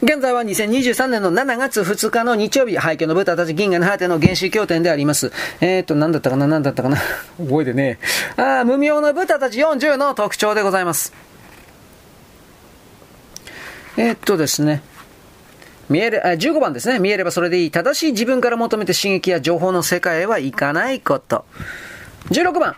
現在は2023年の7月2日の日曜日、廃墟の豚たち銀河の果ての原始経典であります。えーと、何だったかな何だったかな覚えてねああ無名の豚たち40の特徴でございます。えー、っとですね。見える、15番ですね。見えればそれでいい。正しい自分から求めて刺激や情報の世界へはいかないこと。16番。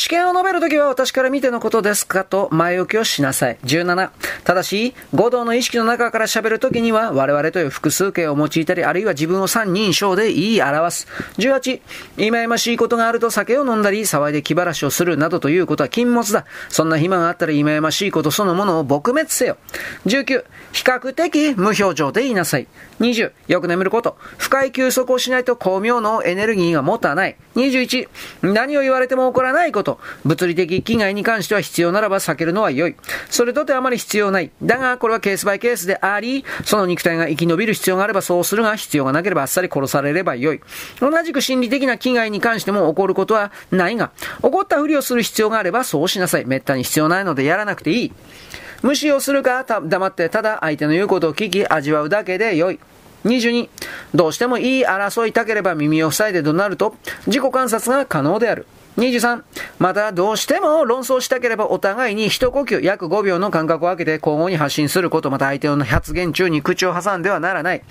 試験を述べるときは私から見てのことですかと前置きをしなさい。17。ただし、合同の意識の中から喋るときには我々という複数形を用いたり、あるいは自分を三人称で言い表す。18。忌々しいことがあると酒を飲んだり、騒いで気晴らしをするなどということは禁物だ。そんな暇があったら忌々しいことそのものを撲滅せよ。19。比較的無表情で言いなさい。20、よく眠ること。深い休息をしないと巧妙のエネルギーが持たない。21、何を言われても起こらないこと。と物理的危害に関しては必要ならば避けるのは良い。それとてあまり必要ない。だが、これはケースバイケースであり、その肉体が生き延びる必要があればそうするが、必要がなければあっさり殺されれば良い。同じく心理的な危害に関しても起こることはないが、起こったふりをする必要があればそうしなさい。滅多に必要ないのでやらなくていい。無視をするか、黙ってただ相手の言うことを聞き味わうだけで良い。22、どうしてもいい争いたければ耳を塞いで怒鳴ると、自己観察が可能である。23、またどうしても論争したければお互いに一呼吸約5秒の間隔を空けて交互に発信すること、また相手の発言中に口を挟んではならない。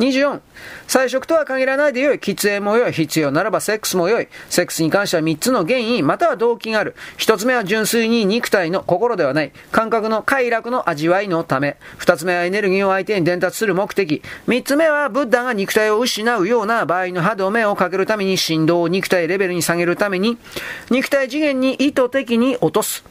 24、菜食とは限らないでよい。喫煙もよい。必要ならばセックスもよい。セックスに関しては3つの原因、または動機がある。1つ目は純粋に肉体の心ではない。感覚の快楽の味わいのため。2つ目はエネルギーを相手に伝達する目的。3つ目はブッダが肉体を失うような場合の歯止めをかけるために振動を肉体レベルに下げるために、肉体次元に意図的に落とす。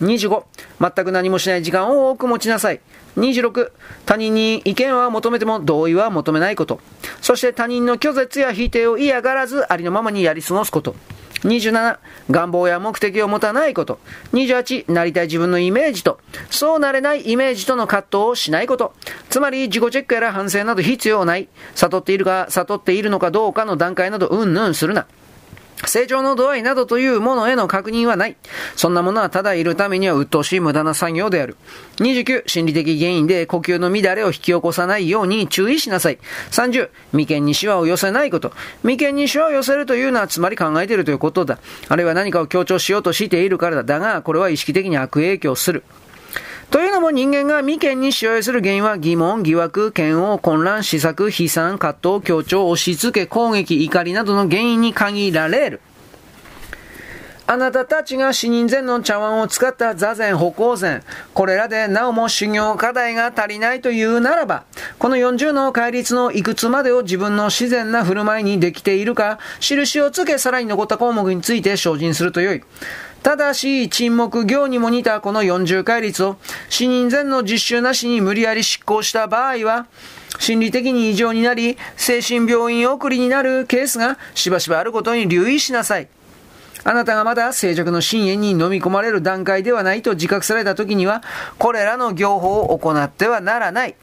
25、全く何もしない時間を多く持ちなさい。26、他人に意見は求めても同意は求めないこと。そして他人の拒絶や否定を嫌がらずありのままにやり過ごすこと。27、願望や目的を持たないこと。28、なりたい自分のイメージと、そうなれないイメージとの葛藤をしないこと。つまり、自己チェックやら反省など必要ない。悟っているか、悟っているのかどうかの段階など、うんぬんするな。成長の度合いなどというものへの確認はない。そんなものはただいるためには鬱陶しい無駄な作業である。29、心理的原因で呼吸の乱れを引き起こさないように注意しなさい。30、眉間にシワを寄せないこと。眉間にシワを寄せるというのはつまり考えているということだ。あるいは何かを強調しようとしているからだ。だが、これは意識的に悪影響する。というのも人間が未見に使用する原因は疑問、疑惑、嫌悪、混乱、試作、悲惨、葛藤、強調、押し付け、攻撃、怒りなどの原因に限られる。あなたたちが死人前の茶碗を使った座禅、歩行禅、これらでなおも修行課題が足りないというならば、この40の戒律のいくつまでを自分の自然な振る舞いにできているか、印をつけさらに残った項目について精進するとよい。ただし、沈黙行にも似たこの40戒律を死人前の実習なしに無理やり執行した場合は、心理的に異常になり、精神病院送りになるケースがしばしばあることに留意しなさい。あなたがまだ静寂の深淵に飲み込まれる段階ではないと自覚された時には、これらの業法を行ってはならない。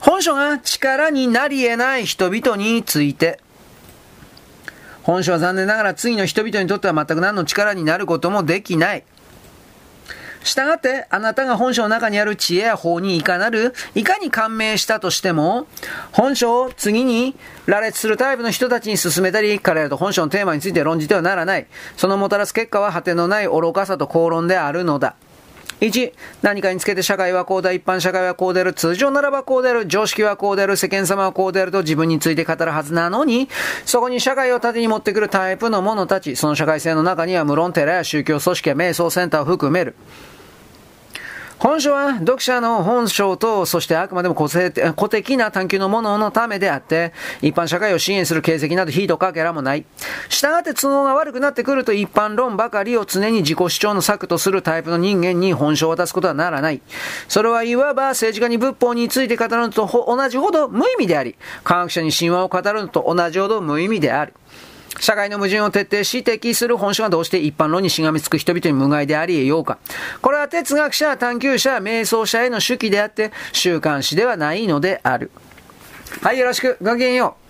本書が力になり得ない人々について、本書は残念ながら次の人々にとっては全く何の力になることもできない。したがって、あなたが本書の中にある知恵や法にいかなる、いかに感銘したとしても、本書を次に羅列するタイプの人たちに進めたり、彼らと本書のテーマについて論じてはならない。そのもたらす結果は果てのない愚かさと口論であるのだ。1、何かにつけて社会はこうだ、一般社会はこうである、通常ならばこうである、常識はこうである、世間様はこうであると自分について語るはずなのに、そこに社会を盾に持ってくるタイプの者たち、その社会性の中には無論寺や宗教組織や瞑想センターを含める。本書は読者の本性と、そしてあくまでも個性個的な探求のもののためであって、一般社会を支援する形跡などヒートかけらもない。したがって都合が悪くなってくると一般論ばかりを常に自己主張の策とするタイプの人間に本書を渡すことはならない。それはいわば政治家に仏法について語るのと同じほど無意味であり、科学者に神話を語るのと同じほど無意味である。社会の矛盾を徹底し適する本書はどうして一般論にしがみつく人々に無害であり得ようか。これは哲学者、探求者、瞑想者への手記であって、週刊誌ではないのである。はい、よろしく。ごきげんよう。